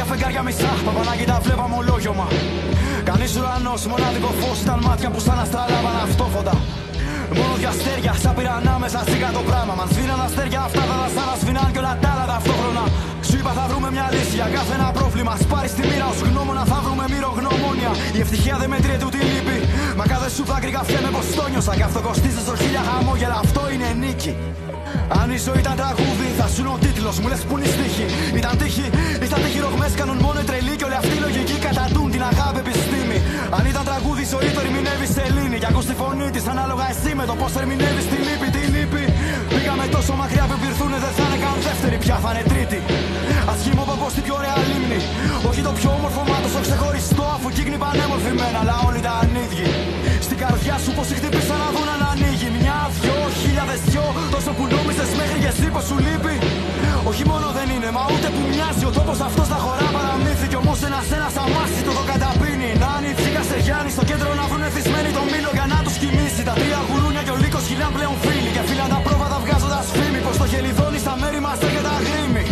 Είχαν λόγια φεγγάρια μισά. Παπανάκι τα βλέπαμε ολόγιωμα. Κανείς ουρανός, μοναδικό φως ήταν μάτια που σαν αστράλαβαν αυτόφωτα. Μόνο δυο αστέρια, σαν πήραν ανάμεσα σίγα το πράγμα. Μα σβήναν αστέρια αυτά, θα τα να σβήναν και όλα τα άλλα ταυτόχρονα. Σου είπα θα βρούμε μια λύση για κάθε ένα πρόβλημα. Σπάρει τη μοίρα ως γνώμονα, θα βρούμε γνωμόνια. Η ευτυχία δεν μετριέται ούτε λύπη. Μα κάθε σου δάκρυ καφιέμαι πω το νιώσα. Γι' αυτό κοστίζει στο χίλια χαμόγελα, αυτό είναι νίκη. Αν η ζωή ήταν τραγούδι, θα σου είναι ο τίτλος. Μου λες που είναι η στίχη. Ήταν τύχη, ήταν τύχη ρογμές. Κάνουν μόνο οι τρελοί και όλη αυτή η λογική κατατούν την αγάπη επιστήμη. Αν ήταν τραγούδι, η ζωή το ερμηνεύει σε λύνη. Και ακούς τη φωνή της ανάλογα εσύ με το πώς ερμηνεύεις τη λύπη, τη λύπη. Πήγαμε τόσο μακριά που πυρθούνε δεν θα είναι καν δεύτερη, πια θα είναι τρίτη. Ασχήμω πω την πιο ωραία λίμνη. Όχι το πιο όμορφο μάτος, το ξεχωριστό αφού κύκνη πανέμορφη μένα, αλλά όλοι ήταν ίδιοι. Στην καρδιά σου πως χτύπησαν να δουν να ανοίγει. Μια, δυο, χίλιαδε δυο, τόσο που νόμιζες μέχρι και εσύ πω σου λείπει. Όχι μόνο δεν είναι, μα ούτε που μοιάζει ο τόπος αυτός θα χωρά παραμύθι. Κι όμως ένας ένας αμάσι το το καταπίνει. Να ανητσίκα σε Γιάννη στο κέντρο να βρουν εθισμένοι το μήλο για να τους κοιμήσει. Τα τρία γουρούνια και ο λύκος χιλιάν πλέον φίλοι. Και φίλα τα πρόβατα βγάζοντα φήμη. Πως το χελιδόνι στα μέρη μας έρχεται αγρίμη.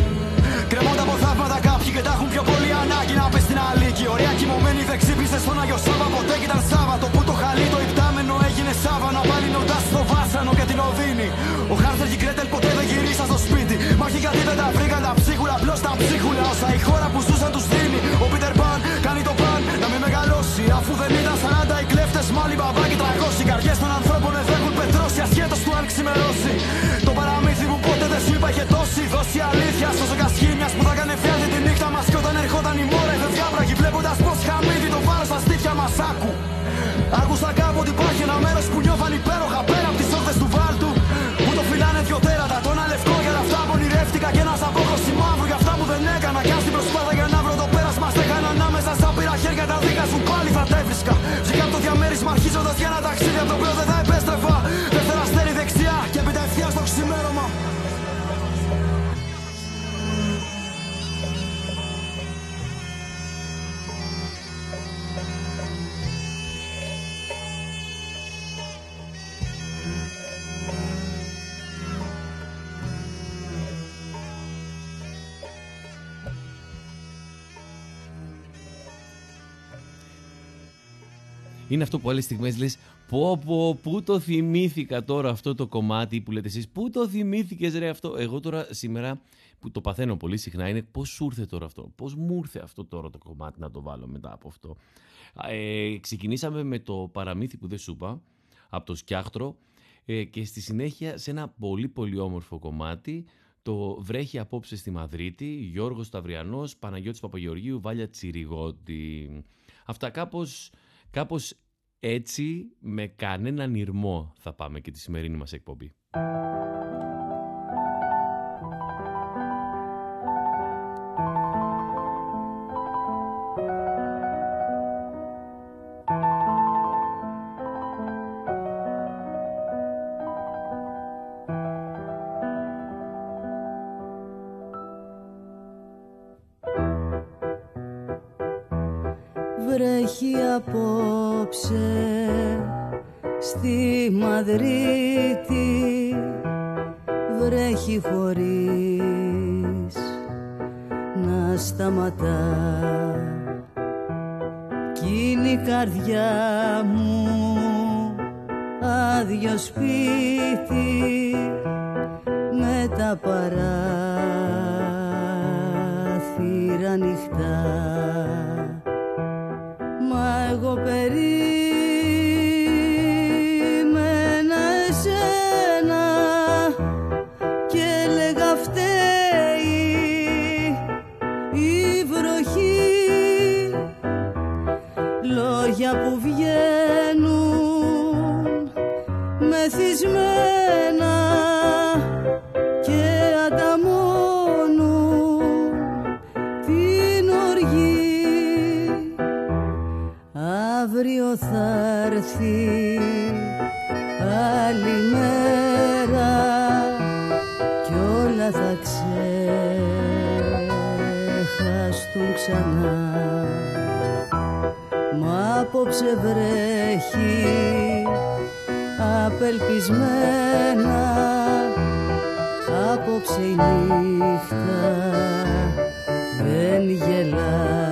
Κρεμόντα από θαύματα κάποιοι και τα έχουν πιο πολύ ανάγκη να πει στην αλήκη. Ωραία κοιμωμένοι δεν ξύπνησες στον Αγιο Σάβα. Ποτέ και ήταν Σάββατο που το χαλί το υπτάμενο έγινε Σάββα. πάλι νοτά στο βάσανο και την οδύνη. Ο Χάρτερ και η Κρέτελ ποτέ δεν γυρίσα στο σπίτι. Μα όχι γιατί δεν τα βρήκαν τα ψίχουλα. Απλώς τα ψίχουλα όσα η χώρα που ζούσαν τους δίνει. Ο Πίτερ Παν κάνει το παν να μην μεγαλώσει. Αφού δεν ήταν 40 οι κλέφτες, μάλι μπαμπάκι 300. Οι καρδιές των ανθρώπων εδώ έχουν πετρώσει ασχέτω του αν ξημερώσει. Το παραμύθι που ποτέ δεν σου είπα είχε τόση δόση αλήθεια. Στο κασχήμια που θα έκανε φιάζει τη νύχτα μας. Και όταν ερχόταν η μόρα η διάπραγη βλέποντας πως χαμίδι το βάρος στα στήθια μας άκου. Άκουσα κάπου ότι υπάρχει ένα μέρος που νιώθαν υπέροχα είναι αυτό που άλλες στιγμές λες: Πω, πω, πού το θυμήθηκα τώρα αυτό το κομμάτι που λέτε εσείς, Πού το θυμήθηκες, ρε αυτό; Εγώ τώρα σήμερα που το παθαίνω πολύ συχνά είναι πώς σου ήρθε τώρα αυτό; Πώς μου ήρθε αυτό τώρα το κομμάτι να το βάλω μετά από αυτό; Ε, ξεκινήσαμε με το παραμύθι που δεν σου είπα από το Σκιάχτρο ε, και στη συνέχεια σε ένα πολύ πολύ όμορφο κομμάτι το βρέχει απόψε στη Μαδρίτη, Γιώργος Σταυριανός, Παναγιώτης Παπαγεωργίου, Βάλια Τσιριγότη. Αυτά κάπως κάπως Έτσι με κανέναν ηρμό θα πάμε και τη σημερινή μας εκπομπή. Κι είναι η καρδιά μου άδειο σπίτι με τα παράθυρα νυχτά εγώ περίμενα ξανά. Μα απόψε βρέχει απελπισμένα. Απόψε η νύχτα δεν γελά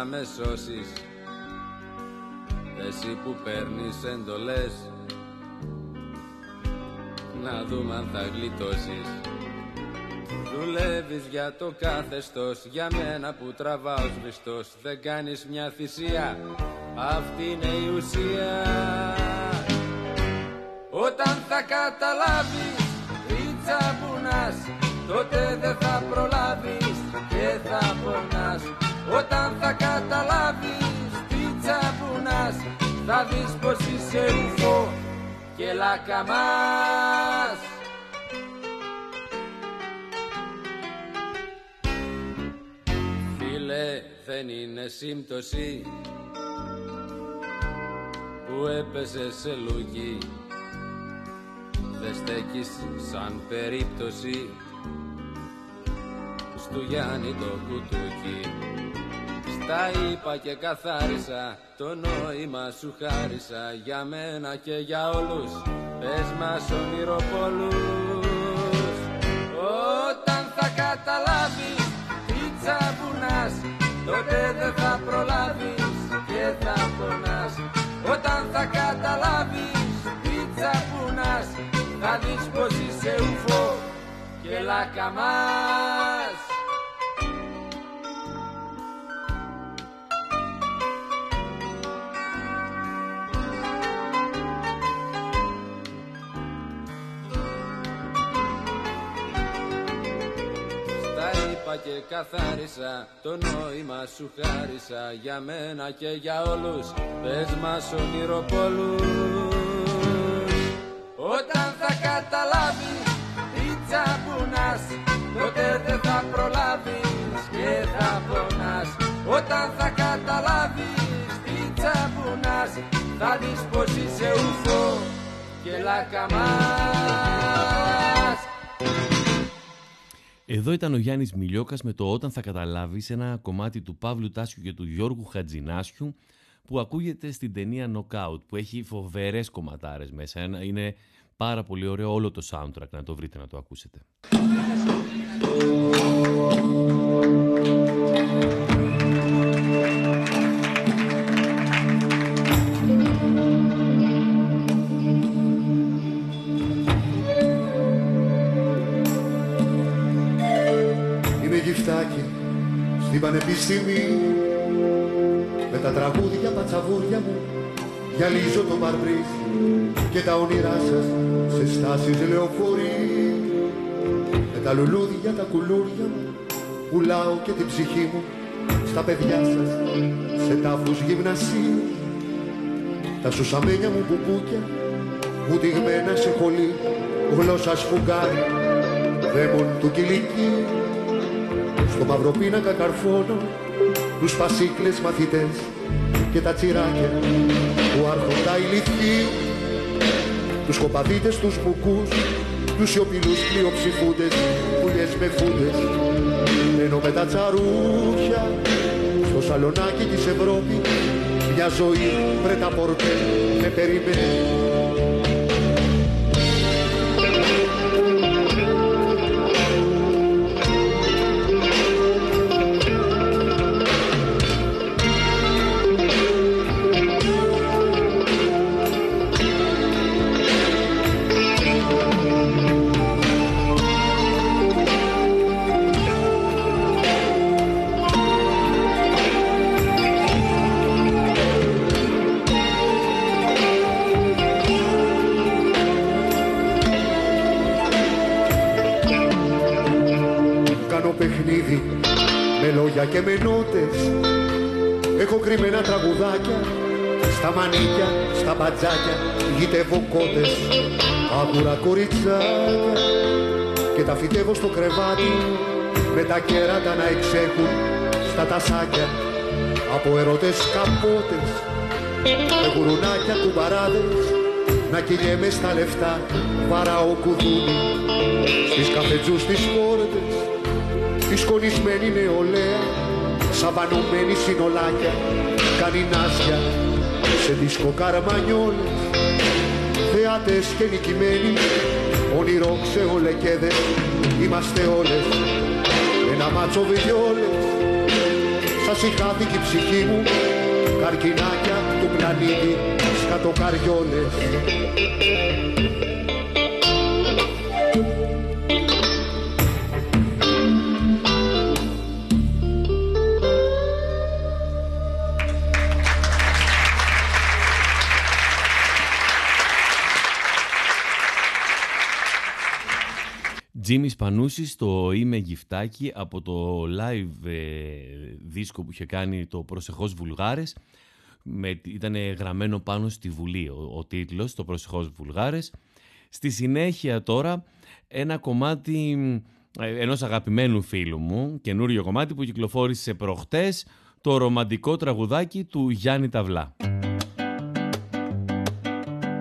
να με σώσεις. Εσύ που παίρνεις εντολές Να δούμε αν θα γλιτώσεις. Δουλεύεις για το καθεστώς Για μένα που τραβάω σβηστός. Δεν κάνεις μια θυσία Αυτή είναι η ουσία. Όταν θα καταλάβεις Τι τσαμπουνάς Τότε δεν θα προλάβεις Και θα πονάς όταν θα καταλάβεις τι τσαπουνάς Θα δεις πως είσαι και λακαμάς Φίλε δεν είναι σύμπτωση που έπεσε σε λουγή δεν στέκεις σαν περίπτωση. Στο Γιάννη το κουτούκι. Στα είπα και καθάρισα το νόημα σου χάρισα για μένα και για όλους. Πες μας ονειροπόλους Όταν θα καταλάβεις τι τσαμπουνάς τότε δεν θα προλάβεις και θα πονάς. Όταν θα καταλάβεις τι τσαμπουνάς θα δεις πως είσαι ουφό και λακαμάς Στα είπα και καθάρισα το νόημα σου χάρισα για μένα και για όλους. Πες μας ονειροπόλους όταν θα καταλάβεις τι τσαμπουνάς Τότε δεν θα προλάβεις και θα πονάς Όταν θα καταλάβεις τι τσαμπουνάς Θα δεις πως είσαι ουφό και λακαμάς Εδώ ήταν ο Γιάννης Μιλιόκας με το «Όταν θα καταλάβεις» ένα κομμάτι του Παύλου Τάσιου και του Γιώργου Χατζινάσιου που ακούγεται στην ταινία Knockout που έχει φοβερές κομματάρες μέσα. Είναι πάρα πολύ ωραίο όλο το soundtrack να το βρείτε να το ακούσετε. Είμαι γυφτάκι στην πανεπιστήμη. Με τα τραγούδια πατσαβούρια μου γυαλίζω το μπαρμπρίζ και τα όνειρά σας σε στάσεις λεωφορεί. Με τα λουλούδια τα κουλούρια μου πουλάω και την ψυχή μου στα παιδιά σας σε τάφους γυμνασίου. Τα σουσαμένια μου μπουμπούκια βουτυγμένα σε χολή γλώσσας σφουγγάρι δαίμον του κηλικίου στο μαυροπίνακα καρφώνω τους πασίκλες μαθητές και τα τσιράκια του άρχοντα ηλικίου τους κοπαδίτες, τους μπουκούς τους σιωπηλούς πλειοψηφούντες πουλιές με φούντες. Ενώ με τα τσαρούχια στο σαλονάκι της Ευρώπης μια ζωή πρέτα πορτέ με περιμένει κρυμμένα τραγουδάκια στα μανίκια, στα μπατζάκια Γητεύω κότες, άκουρα κοριτσάκια. Και τα φυτεύω στο κρεβάτι με τα κέρατα να εξέχουν στα τασάκια. Από ερωτές καπότες με γουρουνάκια κουμπαράδες να κυλιέμαι στα λεφτά βαράω κουδούνι. Στις καφετζούς τις πόρτες τη σκονισμένη νεολαία σαβανωμένη συνολάκια κάνει νάσια σε δίσκο καρμανιόλες θεάτες και νικημένοι όνειρο ξεολεκέδες είμαστε όλες ένα μάτσο βιόλες σας ηχάθηκε η ψυχή μου καρκινάκια του πλανήτη σκατοκαριόλες Τζίμι Πανούση το Είμαι Γυφτάκι από το live ε, δίσκο που είχε κάνει το Προσεχώς Βουλγάρες. Με, ήταν γραμμένο πάνω στη Βουλή ο, ο τίτλος, το Προσεχώς Βουλγάρες. Στη συνέχεια τώρα ένα κομμάτι ε, ενός αγαπημένου φίλου μου, καινούριο κομμάτι που κυκλοφόρησε προχτές, το ρομαντικό τραγουδάκι του Γιάννη Ταυλά.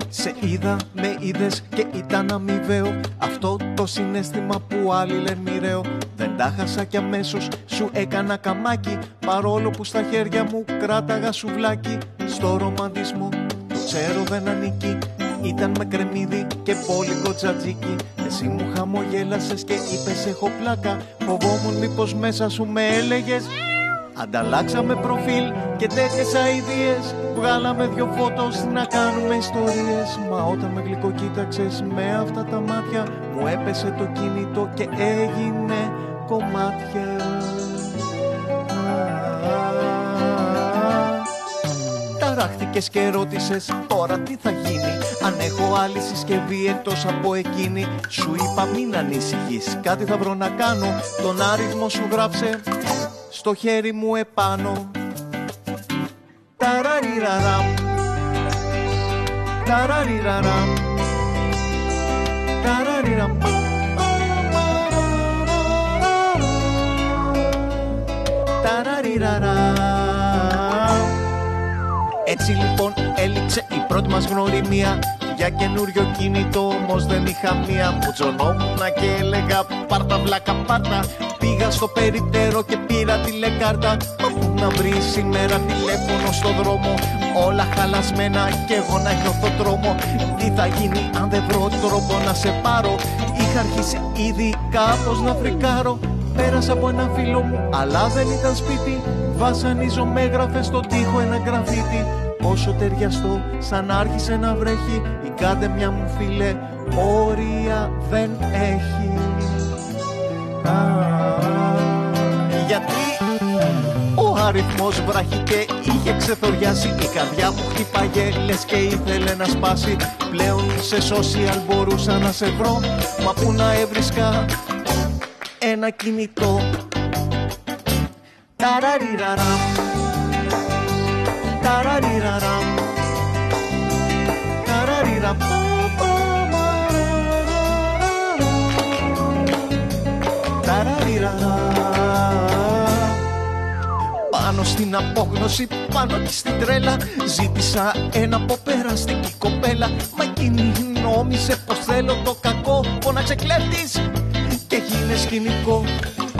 Σε είδα, με είδες και ήταν αμοιβαίο. Αυτό το συνέστημα που άλλοι λένε μοιραίο. Δεν τα χάσα κι αμέσως σου έκανα καμάκι. Παρόλο που στα χέρια μου κράταγα σουβλάκι. Στο ρομαντισμό το ξέρω δεν ανήκει. Ήταν με κρεμμύδι και πόλικο τζατζίκι. Εσύ μου χαμογέλασες και είπες έχω πλάκα Φοβόμουν μήπως μέσα σου με έλεγες Ανταλλάξαμε προφίλ και τέτοιες αηδίες. Βγάλαμε δυο φώτος να κάνουμε ιστορίες. Μα όταν με γλυκοκοίταξες με αυτά τα μάτια Μου έπεσε το κινητό και έγινε κομμάτια. Ταράχτηκες και ρώτησες τώρα τι θα γίνει Αν έχω άλλη συσκευή εκτός από εκείνη; Σου είπα μην ανησυχείς κάτι θα βρω να κάνω. Τον άριθμο σου γράψε στο χέρι μου επάνω. Ταραριραραμ Ταραριραραμ Ταραριραραμ Ταραριραραμ Έτσι λοιπόν έληξε η πρώτη μας γνωριμία για καινούριο κινητό όμως δεν είχα μία. Μου τζωνόμουν και έλεγα πάρτα βλάκα πάρτα Πήγα στο περιπτέρω και πήρα τηλεκάρτα Πού να βρεις σήμερα τηλέφωνο στο δρόμο. Όλα χαλασμένα και εγώ να νιώθω τρόμο. Τι θα γίνει αν δεν βρω τρόπο να σε πάρω; Είχα αρχίσει ήδη κάπως να φρικάρω. Πέρασα από ένα φίλο μου αλλά δεν ήταν σπίτι. Βασανίζω με έγραφες στον τοίχο ένα γραφίτι Πόσο ταιριαστό σαν άρχισε να βρέχει Η κάντε μια μου φίλε όρια δεν έχει. Γιατί ο αριθμός βράχει και είχε ξεθοριάσει Η καρδιά που χτυπάγε λες και ήθελε να σπάσει. Πλέον σε social μπορούσα να σε βρω Μα που να έβρισκα ένα κινητό. Ταραριραραμ Ταραριραραμ Ταραριραραμ Πάνω στην απόγνωση, πάνω και στην τρέλα Ζήτησα ένα από περαστική κοπέλα. Μα εκείνη νόμισε πως θέλω το κακό Φώναξε κλέφτης. Και γίνε σκηνικό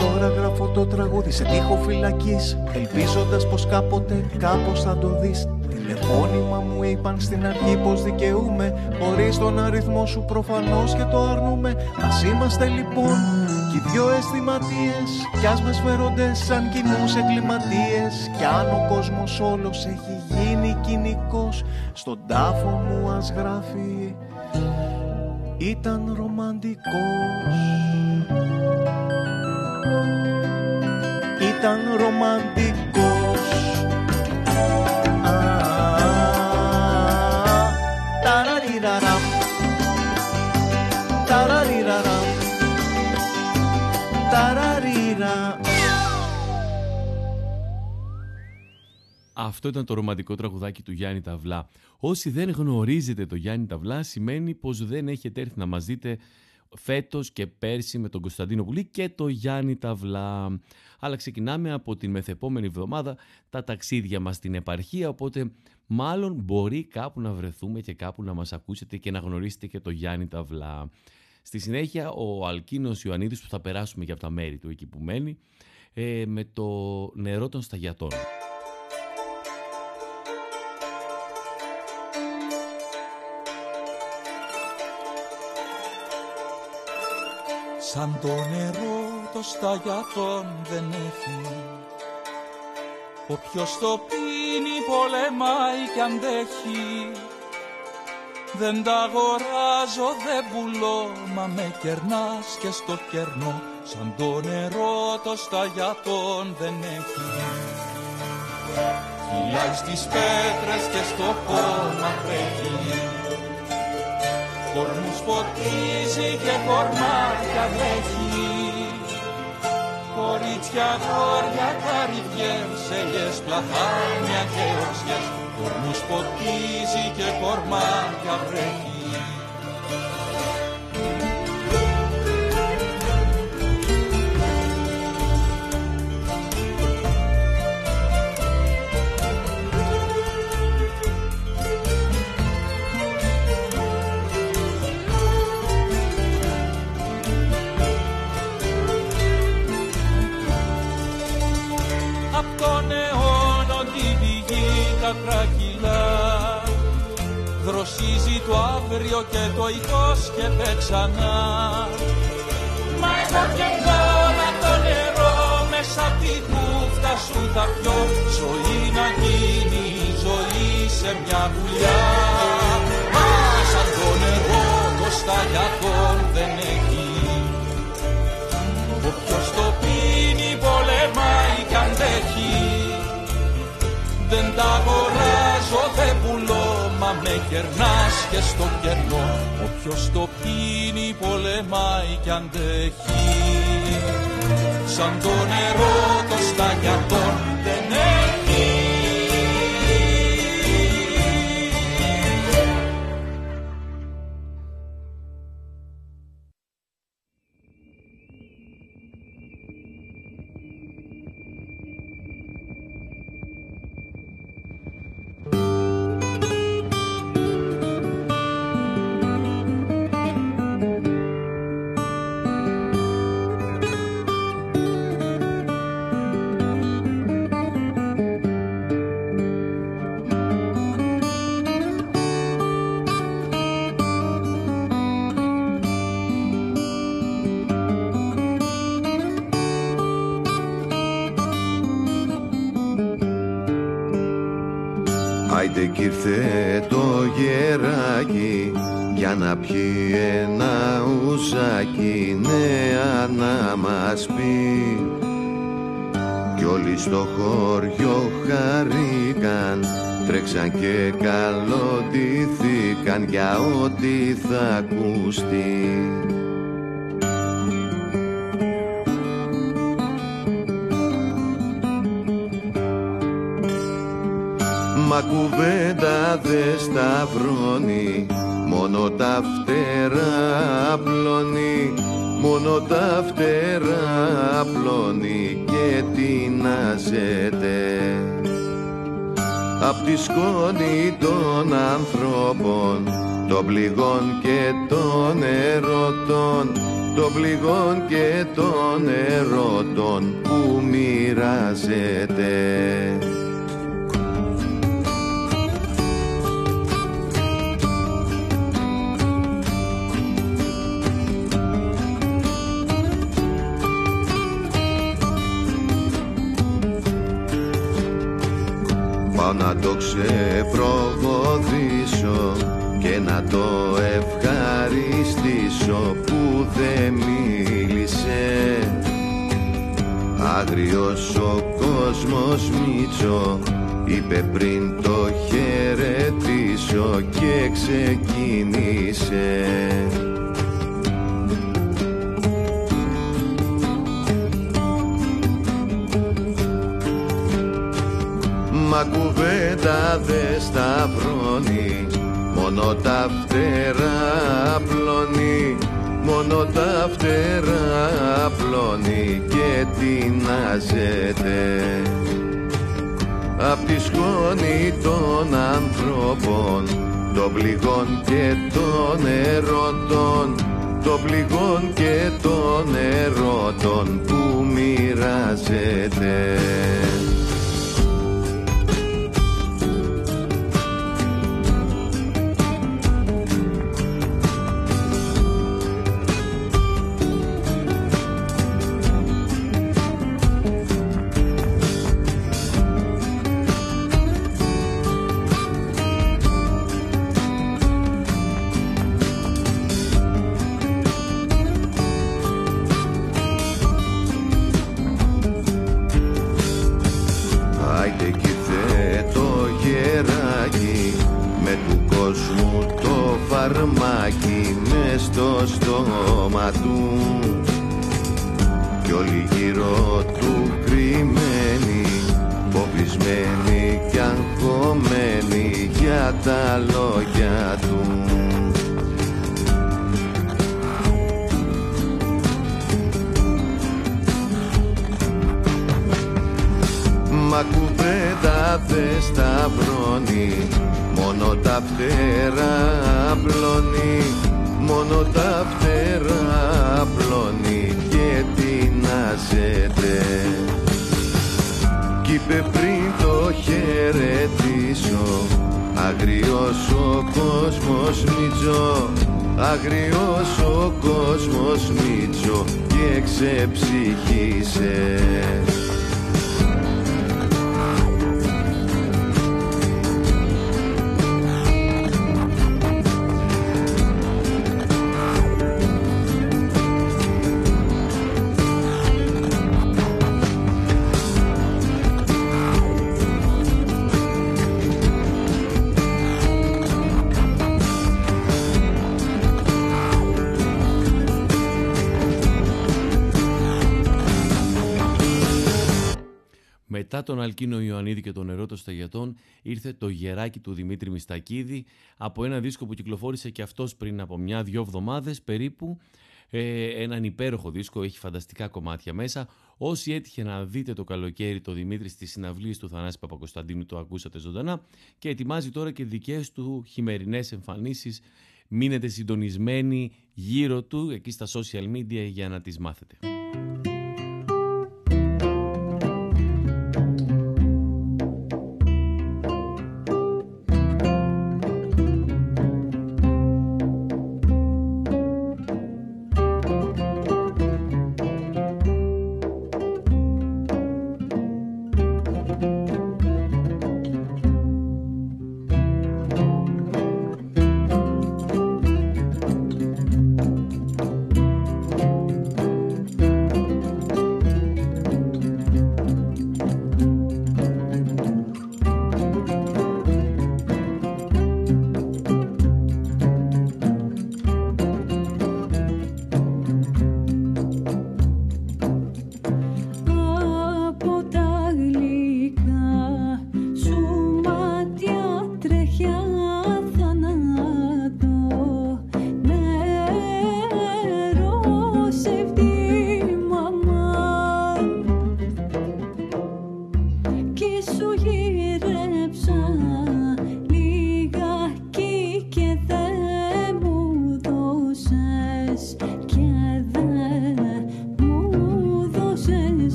Τώρα γράφω το τραγούδι σε τείχο φυλακής Ελπίζοντας πως κάποτε κάπως θα το δεις. Τηλεφώνημα μου είπαν στην αρχή πως δικαιούμαι Χωρίς τον αριθμό σου προφανώς και το αρνούμε Ας είμαστε λοιπόν κι δυο αισθηματίες Κι ας μας φέρονται σαν κοινούς εγκληματίες. Κι αν ο κόσμος όλος έχει γίνει κοινικός Στον τάφο μου ας γράφει Ήταν ρομαντικός Ήταν ρομαντικός. Ταραριραραμ. Ταραριραραμ. Ταραριρα. Αυτό ήταν το ρομαντικό τραγουδάκι του Γιάννη Ταυλά. Όσοι δεν γνωρίζετε το Γιάννη Ταυλά σημαίνει πως δεν έχετε έρθει να μας δείτε φέτος και πέρσι με τον Κωνσταντίνο Πουλή και το Γιάννη Ταυλά. Αλλά ξεκινάμε από την μεθεπόμενη εβδομάδα τα ταξίδια μας στην επαρχία, οπότε μάλλον μπορεί κάπου να βρεθούμε και κάπου να μας ακούσετε και να γνωρίσετε και το Γιάννη Ταυλά. Στη συνέχεια ο Αλκίνος Ιωαννίδης που θα περάσουμε και από τα μέρη του εκεί που μένει ε, με το νερό των σταγιατών. Σαν το νερό το σταγιατόν δεν έχει. Όποιος το πίνει πολεμάει κι αντέχει Δεν τα αγοράζω δεν πουλώ Μα με κερνάς και στο κερνό. Σαν το νερό το σταγιατόν δεν έχει. Φυλάει στις πέτρες και στο κόμμα τρέχει Κορμούς ποτίζει και κορμάτια βρέχει. Κορίτσια, γόρια, καρυδιές, ελιές, πλαθάνια και οξιές Κορμούς ποτίζει και κορμάτια βρέχει πηγή κατρακυλά δροσίζει το αύριο και το υπόσχεται ξανά. Μα εγώ και τώρα το νερό μέσα απ' τη κούφτα σου θα πιω. Ζωή να γίνει ζωή σε μια δουλειά Μα σαν το νερό κοστά για Μα με κερνάς και στο κερνό Όποιος το πίνει πολεμάει κι αντέχει Σαν το νερό το σταγιατόν Απ' τη σκόνη των ανθρώπων Των πληγών και των ερωτών Των πληγών και των ερωτών Που μοιράζεται το ξεπροβοδίσω και να το ευχαριστήσω που δεν μίλησε. Άγριος ο κόσμος Μίτσο είπε πριν το χαιρετήσω και ξεκίνησε Μα κουβέντα δε σταυρώνει Μόνο τα φτερά απλώνει Μόνο τα φτερά απλώνει Και τεινάζεται. Απ' τη σκόνη των ανθρώπων Των πληγών και των ερωτών Των πληγών και των ερωτών Που μοιράζεται του. Κι όλοι γύρω του κρυμμένοι φοβισμένοι κι αγχωμένοι για τα λόγια του. Μα κουβέντα δε σταυρώνει Μόνο τα φτερά απλώνει Μόνο τα φτερά απλώνει Και τεινάζεται Κι είπε πριν το χαιρετήσω Αγριός ο κόσμος Μίτσο Αγριός ο κόσμος Μίτσο Και ξεψυχήσε Αλκίνο Ιωαννίδη και τον νερό των Σταγιατών ήρθε το γεράκι του Δημήτρη Μιστακίδη από ένα δίσκο που κυκλοφόρησε και αυτός πριν από μια-δυο εβδομάδες περίπου. Ε, έναν υπέροχο δίσκο, έχει φανταστικά κομμάτια μέσα. Όσοι έτυχε να δείτε το καλοκαίρι το Δημήτρη στις συναυλίες του Θανάση Παπακοσταντίνου το ακούσατε ζωντανά και ετοιμάζει τώρα και δικές του χειμερινές εμφανίσεις. Μείνετε συντονισμένοι γύρω του εκεί στα social media για να τις μάθετε.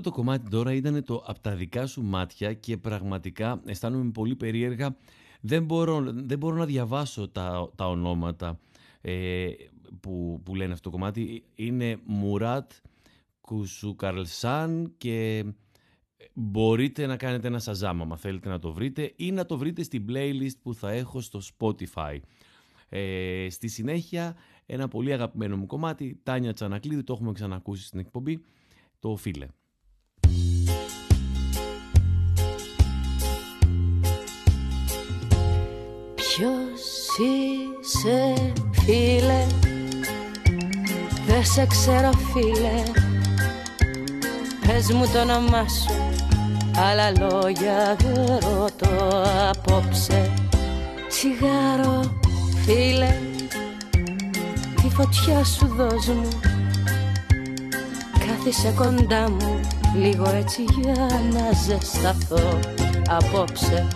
Αυτό το κομμάτι τώρα ήταν το «Απ' τα δικά σου μάτια» και πραγματικά αισθάνομαι πολύ περίεργα. Δεν μπορώ, δεν μπορώ να διαβάσω τα, τα ονόματα ε, που, που λένε αυτό το κομμάτι. Είναι Μουράτ Κουσουκαρλσάν και μπορείτε να κάνετε ένα σαζάμα άμα θέλετε να το βρείτε ή να το βρείτε στην playlist που θα έχω στο Spotify. Ε, στη συνέχεια ένα πολύ αγαπημένο μου κομμάτι, Τάνια Τσανακλείδη, το έχουμε ξανακούσει στην εκπομπή, το «Φίλε». Ποιος είσαι φίλε; Δεν σε ξέρω φίλε. Πες μου το όνομά σου Άλλα λόγια δεν ρωτώ απόψε. Τσιγάρο φίλε Τη φωτιά σου δώσ' μου. Κάθισε κοντά μου Λίγο έτσι για να ζεσταθώ απόψε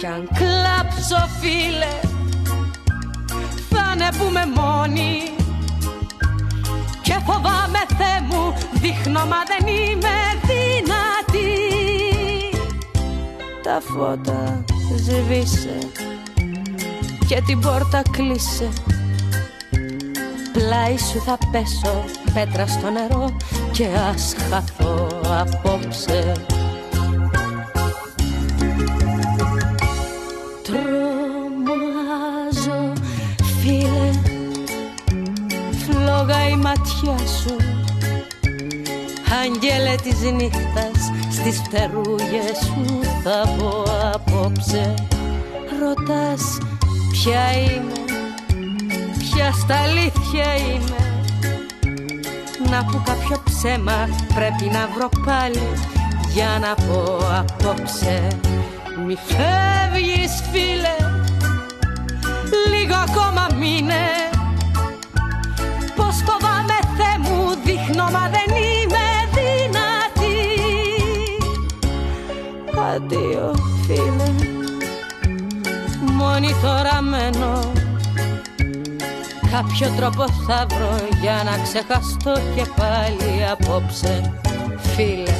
Κι αν κλάψω φίλε Θα είναι που με μόνη. Και φοβάμαι Θεέ μου Δείχνω μα δεν είμαι δυνατή. Τα φώτα σβήσε Και την πόρτα κλείσε. Πλάι σου θα πέσω πέτρα στο νερό και ας χαθώ απόψε Φλόγα η ματιά σου. Αγγέλε της νύχτας στις φτερούγες σου θα πω απόψε. Ρωτάς ποια είμαι Ποια στα αλήθεια είμαι; Να πω κάποιο ψέμα πρέπει να βρω πάλι Για να πω απόψε. Μη φεύγεις φίλε Λίγο ακόμα μείνε Αντίο φίλε. Μόνη τώρα μένω Κάποιο τρόπο θα βρω για να ξεχαστώ και πάλι απόψε Φίλε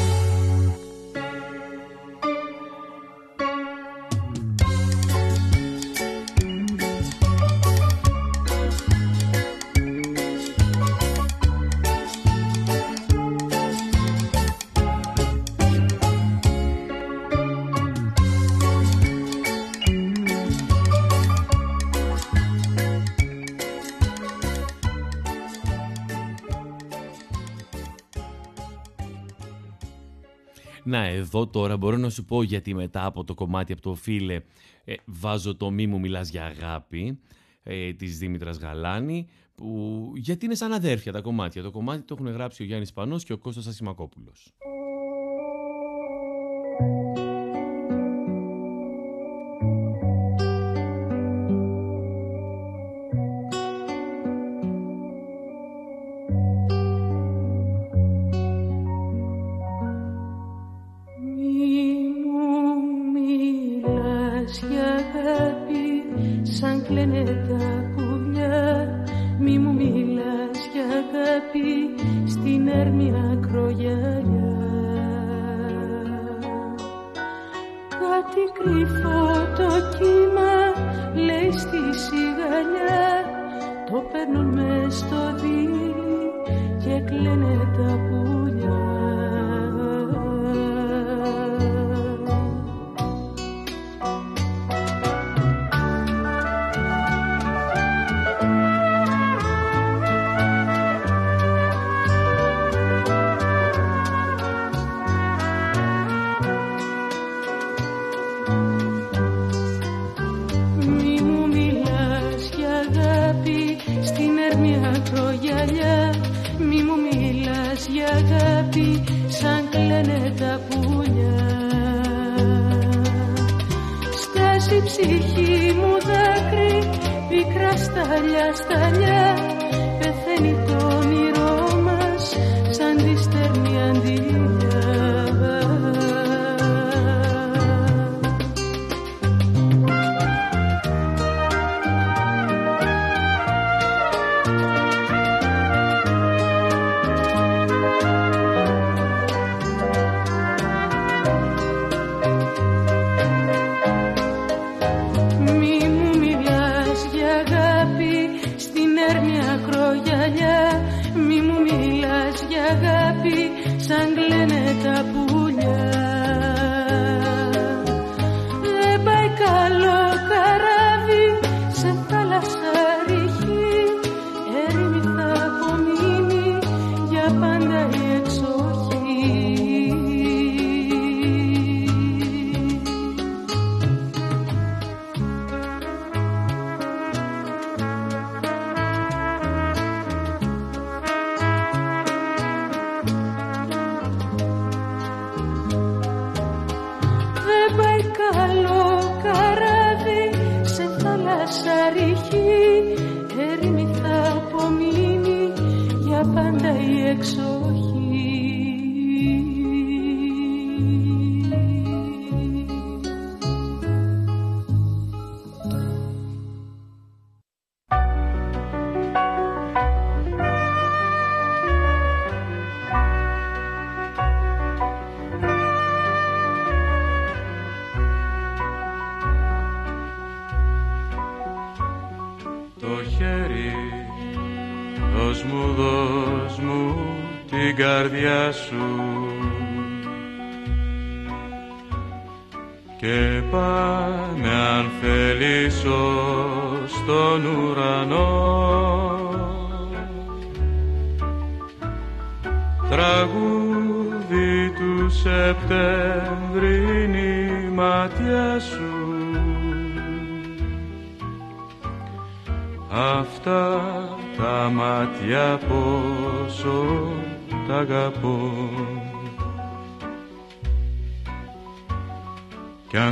εδώ τώρα μπορώ να σου πω γιατί μετά από το κομμάτι από το φίλε ε, βάζω το μη μου μιλάς για αγάπη ε, της Δήμητρας Γαλάνη που, γιατί είναι σαν αδέρφια τα κομμάτια. Το κομμάτι το έχουν γράψει ο Γιάννης Πανός και ο Κώστας Ασημακόπουλος.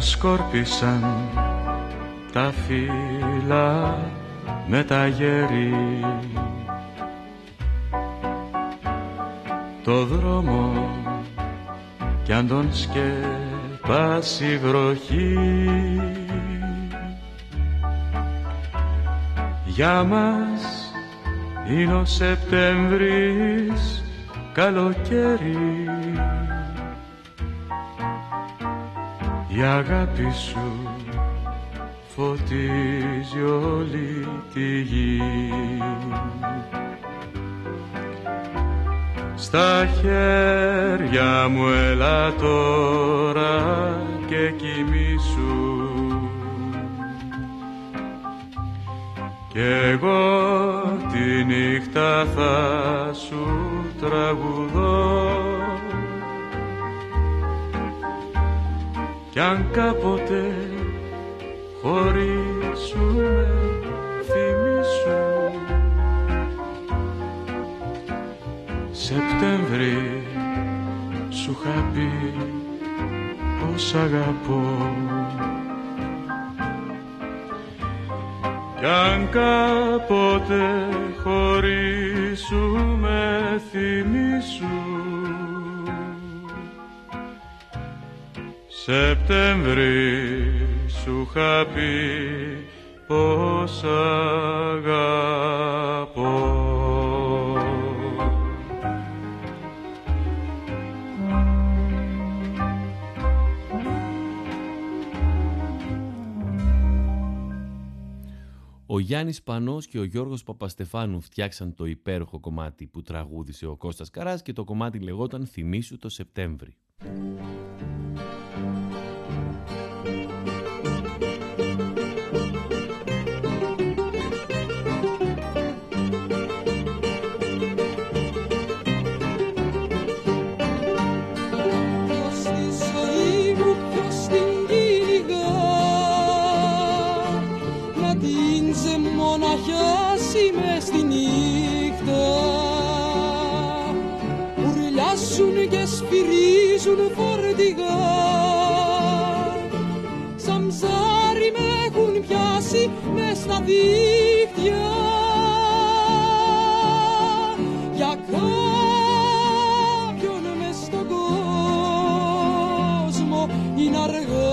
Σκόρπισαν τα φύλλα με τα γέρι. Το δρόμο κι αν τον σκεπάσει βροχή για μας είναι ο Σεπτέμβρης καλοκαίρι Η αγάπη σου φωτίζει όλη τη γη. Στα χέρια μου έλα τώρα και κοιμήσου Κι εγώ τη νύχτα θα σου τραγουδώ κι αν κάποτε χωρίσουμε θυμίσου. Σεπτέμβρη σου είχα πει πως αγαπώ. Κι αν κάποτε χωρίσουμε θυμίσου Σεπτέμβρη σου είχα πει πως αγαπώ Ο Γιάννης Πανός και ο Γιώργος Παπαστεφάνου φτιάξαν το υπέροχο κομμάτι που τραγούδισε ο Κώστας Καράς και το κομμάτι λεγόταν «Θυμήσου το Σεπτέμβρη». Πιάσει μες στα δίχτυα. Για κάποιον μες στον κόσμο είναι αργά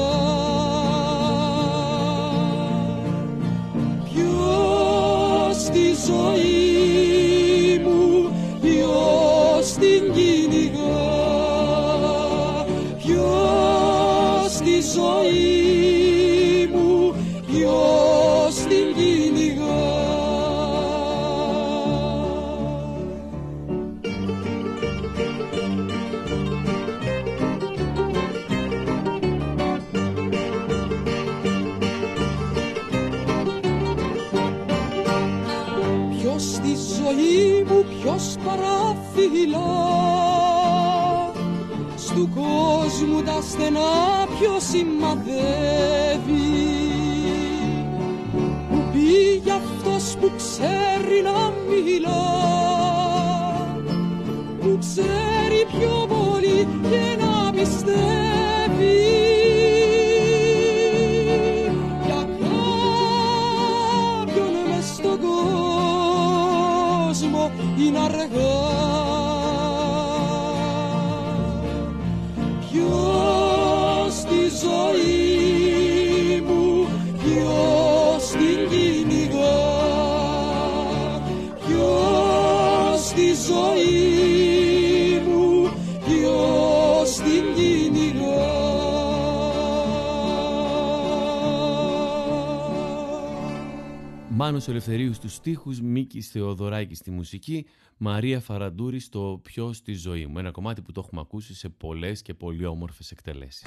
Ελευθερίου στους στίχους, Μίκης Θεοδωράκης στη μουσική, Μαρία Φαραντούρη στο «Ποιο στη ζωή μου». Ένα κομμάτι που το έχουμε ακούσει σε πολλές και πολύ όμορφες εκτελέσεις.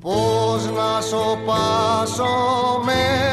Πώς να σοπάσω μέσα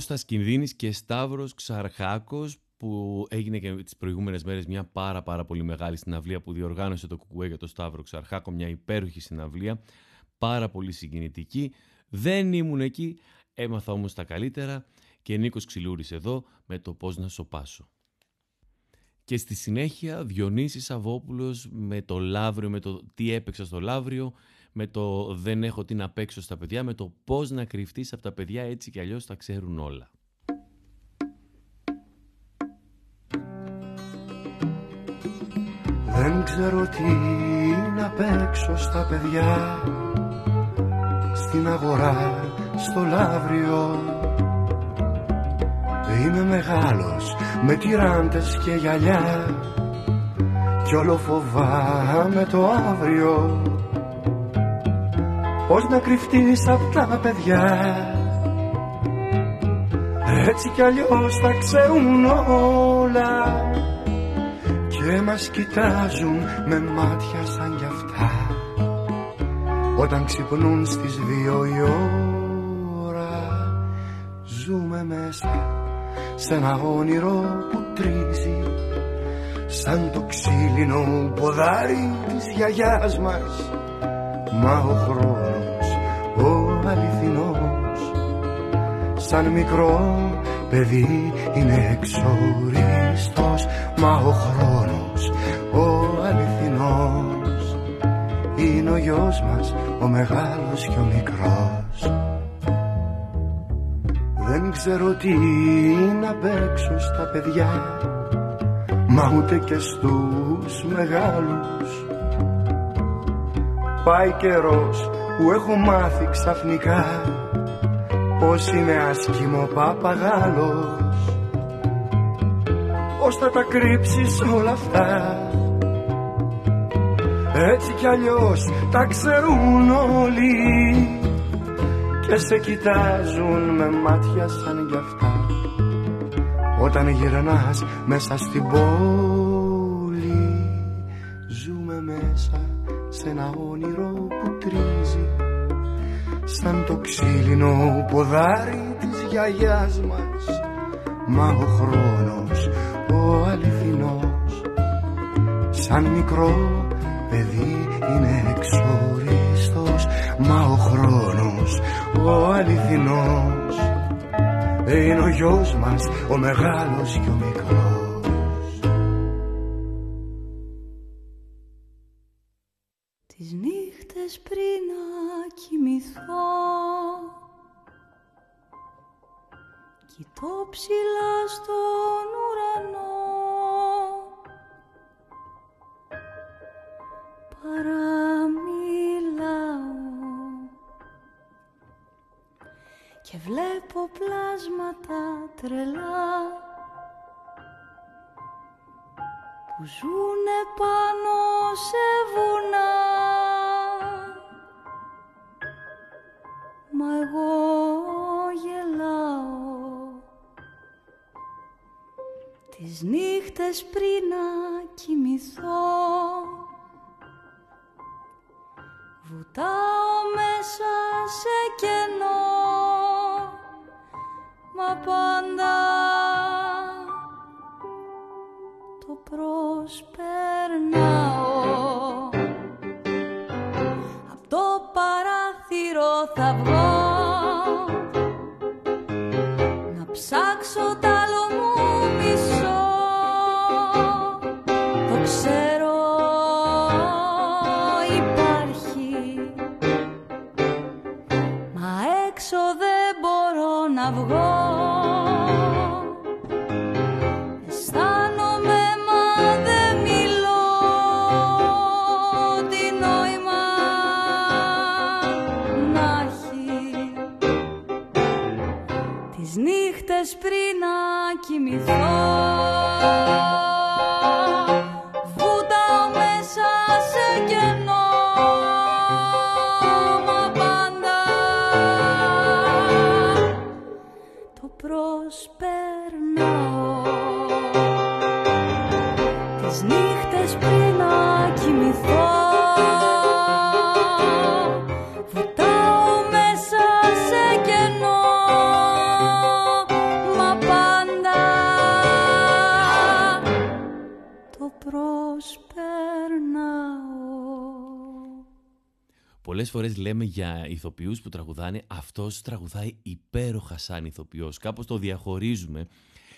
Κώστας Κινδύνης και Σταύρος Ξαρχάκος που έγινε και τις προηγούμενες μέρες μια πάρα πάρα πολύ μεγάλη συναυλία που διοργάνωσε το Κουκουέ για το Σταύρο Ξαρχάκο, μια υπέροχη συναυλία, πάρα πολύ συγκινητική. Δεν ήμουν εκεί, έμαθα όμως τα καλύτερα και Νίκος Ξυλούρης εδώ με το πώς να σοπάσω. Και στη συνέχεια Διονύσης Σαββόπουλος με το Λαύριο, με το τι έπαιξα στο Λαύριο, με το δεν έχω τι να παίξω στα παιδιά, με το πώς να κρυφτείς από τα παιδιά έτσι κι αλλιώς τα ξέρουν όλα. Δεν ξέρω τι να παίξω στα παιδιά Στην αγορά, στο λαύριο Είμαι μεγάλος με τυράντες και γυαλιά Κι όλο φοβάμαι το αύριο Πώς να κρυφτείς απ' τα παιδιά. Έτσι κι αλλιώς τα ξέρουν όλα. Και μας κοιτάζουν με μάτια σαν κι αυτά. Όταν ξυπνούν στις δύο η ώρα Ζούμε μέσα σε ένα όνειρο που τρίζει. Σαν το ξύλινο ποδάρι της γιαγιάς μας. Μα ο χρόνος, Σαν μικρό παιδί είναι εξοριστός Μα ο χρόνος, ο αληθινός. Είναι ο γιος μας, ο μεγάλος και ο μικρός. Δεν ξέρω τι να παίξω στα παιδιά Μα ούτε και στους μεγάλους. Πάει καιρός που έχω μάθει ξαφνικά Πως είναι άσχημο παπαγάλος. Πώς θα τα κρύψεις όλα αυτά. Έτσι κι αλλιώς τα ξέρουν όλοι Και σε κοιτάζουν με μάτια σαν κι αυτά. Όταν γυρνάς μέσα στην πόλη Ζούμε μέσα σε ένα όνειρο. που τρίζει Σαν το ξύλινο ποδάρι της γιαγιάς μας. Μα ο χρόνος ο αληθινός Σαν μικρό παιδί είναι εξοριστός Μα ο χρόνος ο αληθινός Είναι ο γιος μας ο μεγάλος και ο μικρός Κοιτώ ψηλά στον ουρανό. Παραμιλάω Και βλέπω πλάσματα τρελά Που ζουνε πάνω σε βουνά. Μα εγώ Τις νύχτες πριν να κοιμηθώ. Βουτάω Τις νύχτες πριν να κοιμηθώ Βουτάω μέσα σε κενό Μα πάντα το προσπερνάω Πολλές φορές λέμε για ηθοποιούς που τραγουδάνε αυτός τραγουδάει υπέροχα σαν ηθοποιός. Κάπως το διαχωρίζουμε.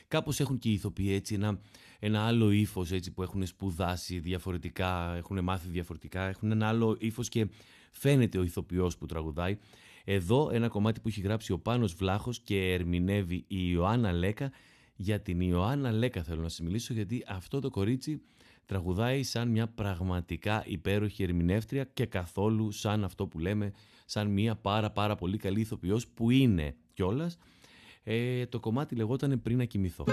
Κάπως έχουν και οι ηθοποιοί έτσι ένα, ένα άλλο ύφος που έχουν σπουδάσει διαφορετικά, έχουν μάθει διαφορετικά, έχουν ένα άλλο ύφος και φαίνεται ο ηθοποιός που τραγουδάει. Εδώ ένα κομμάτι που έχει γράψει ο Πάνος Βλάχος και ερμηνεύει η Ιωάννα Λέκα. Για την Ιωάννα Λέκα θέλω να σας μιλήσω γιατί αυτό το κορίτσι τραγουδάει σαν μια πραγματικά υπέροχη ερμηνεύτρια και καθόλου σαν αυτό που λέμε σαν μια πάρα πάρα πολύ καλή ηθοποιός που είναι κιόλας. Ε, το κομμάτι λεγόταν πριν να κοιμηθώ.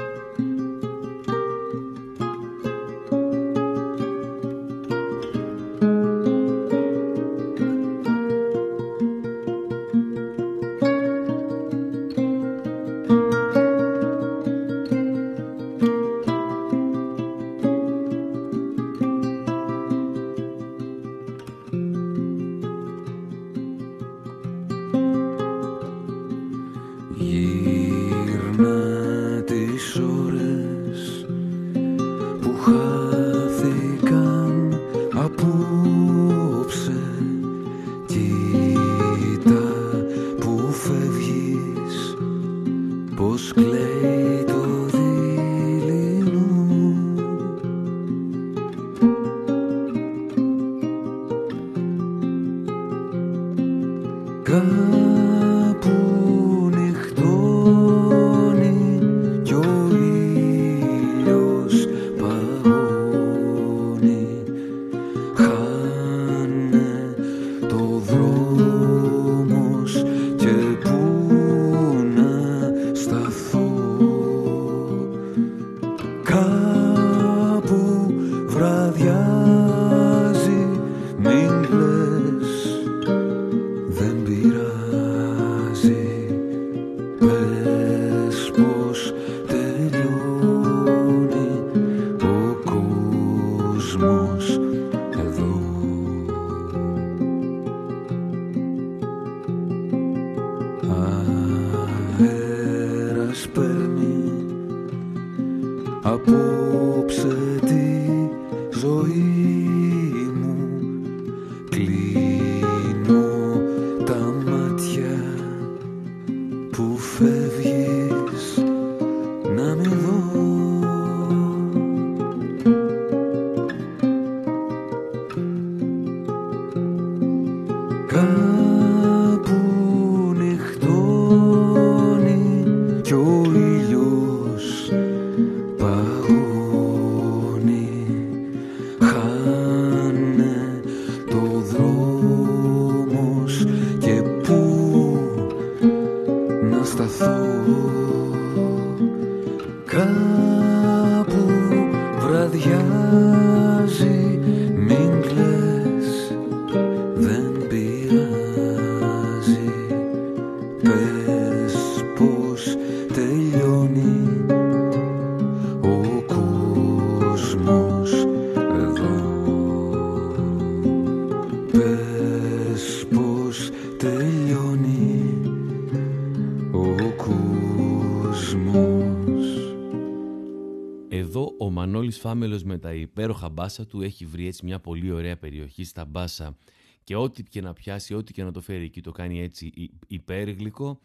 Φάμελος με τα υπέροχα μπάσα του έχει βρει έτσι μια πολύ ωραία περιοχή στα μπάσα και ό,τι και να πιάσει, ό,τι και να το φέρει εκεί το κάνει έτσι υπέργλικο.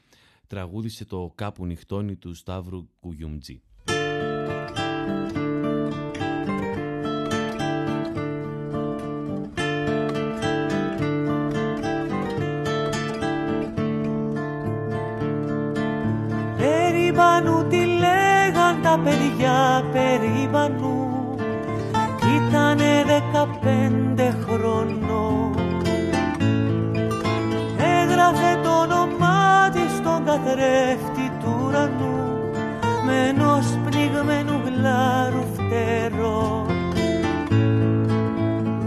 Τραγούδισε το «Κάπου νυχτώνει» του Σταύρου Κουγιουμτζή. Περίμπανου τι λέγαν τα παιδιά, περιβανού Πέντε χρόνο, έγραφε το όνομά της στον καθρέφτη του ουρανού με ενός πνιγμένου γλάρου φτερό.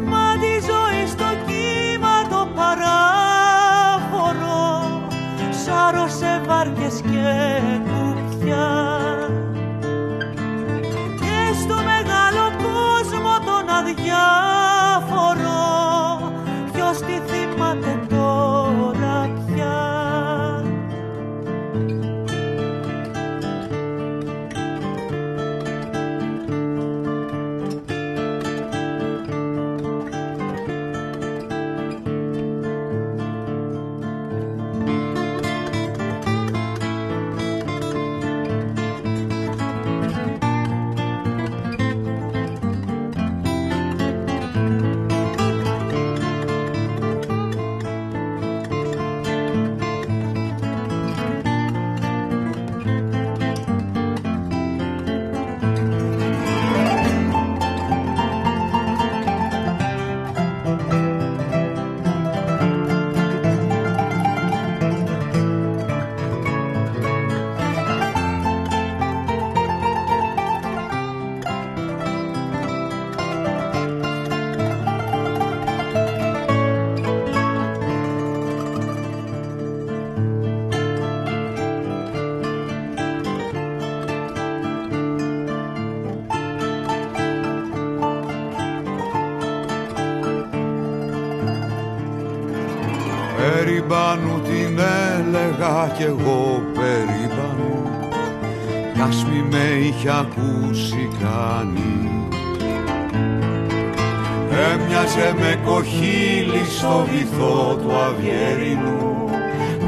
Μα τη ζωή στο κύμα το παράφορο σάρωσε βάρκες και κι εγώ περίπανου κι ας μη με είχε ακούσει κανεί. Έμοιαζε με κοχύλι στο βυθό του αυγερινού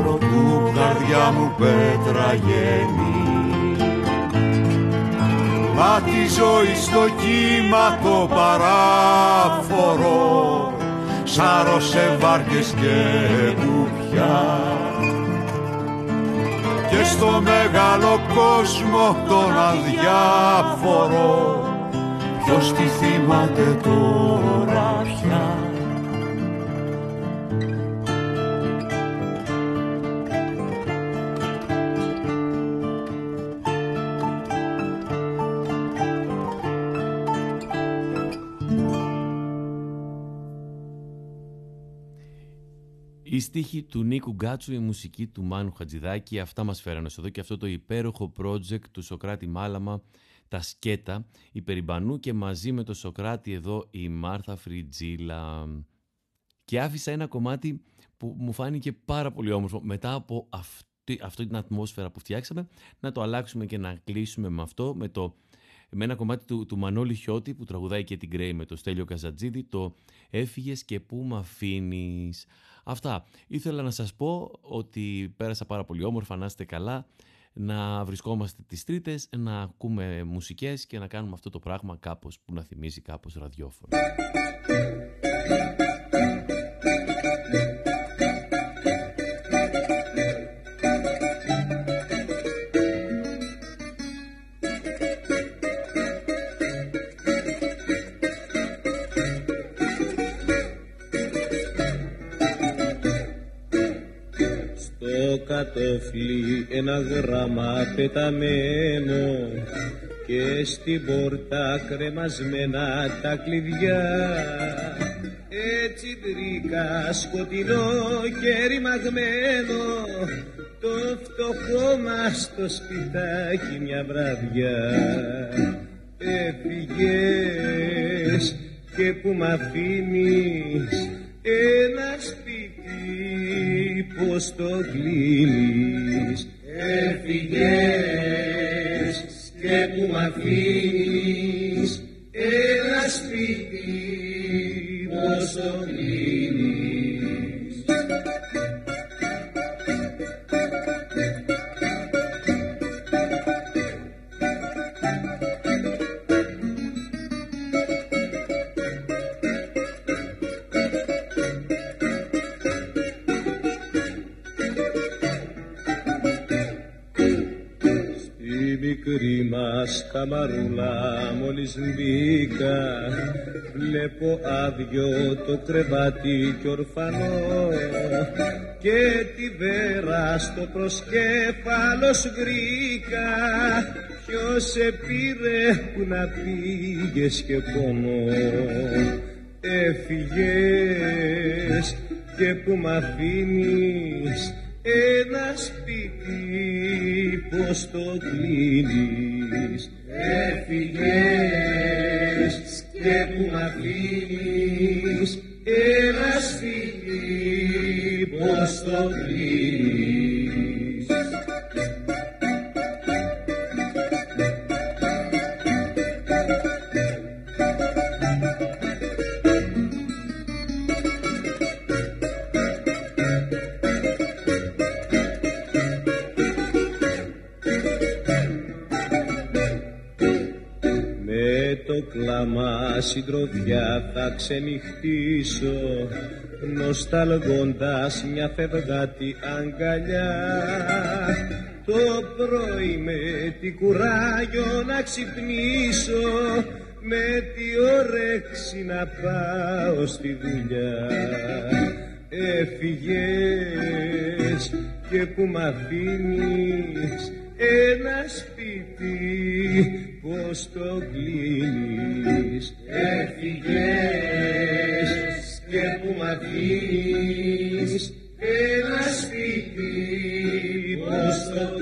προτού καρδιά μου πέτρα γέννη. Μα τη ζωή στο κύμα το παράφορο σάρωσε βάρκες και κουπιά. και στο μεγάλο κόσμο τον αδιάφορο. Ποιος τη θυμάται τώρα στίχη του Νίκου Γκάτσου, η μουσική του Μάνου Χατζηδάκη, αυτά μας φέρανε εδώ και αυτό το υπέροχο project του Σοκράτη Μάλαμα, τα σκέτα, η Περιμπανού και μαζί με το Σοκράτη εδώ η Μάρθα Φριτζίλα. Και άφησα ένα κομμάτι που μου φάνηκε πάρα πολύ όμορφο μετά από αυτή, αυτή την ατμόσφαιρα που φτιάξαμε, να το αλλάξουμε και να κλείσουμε με αυτό, με το με ένα κομμάτι του, του Μανώλη Χιώτη που τραγουδάει και την Γκρέι με το Στέλιο Καζατζίδη το «Έφυγες και πού μ' αφήνεις. Αυτά. Ήθελα να σας πω ότι πέρασα πάρα πολύ όμορφα, να είστε καλά, να βρισκόμαστε τις τρίτες, να ακούμε μουσικές και να κάνουμε αυτό το πράγμα κάπως που να θυμίζει κάπως ραδιόφωνο. Κατόφλι ένα γράμμα πεταμένο και στην πόρτα κρεμασμένα τα κλειδιά. Έτσι βρήκα σκοτεινό και ρημαγμένο το φτωχό μας το σπιτάκι μια βραδιά. Έφυγες και που μ' αφήνεις; Ένας σπίτι πως το κλείνεις Έφυγες και που μ' αφήνεις μικρή μας καμαρούλα μόλις μπήκα βλέπω άδειο το κρεβάτι κι ορφανό και τη βέρα στο προσκέφαλο βρήκα ποιος σε πήρε που να πήγες και πόνο έφυγες και που μ' αφήνεις. Ένας σπίτι πως το κλείνεις Έφυγες και που μ' αφήνεις ένα σπίτι πως το κλείνεις συντροφιά θα ξενυχτήσω. Νοσταλγώντας μια φευγάτη αγκαλιά. Το πρωί με τι κουράγιο να ξυπνήσω. Με τι όρεξη να πάω στη δουλειά. Έφυγες και που μ' αφήνεις ένα σπίτι πως το κλείνεις; Έφυγες και που μ' αφήνεις; Ένα σπίτι πως το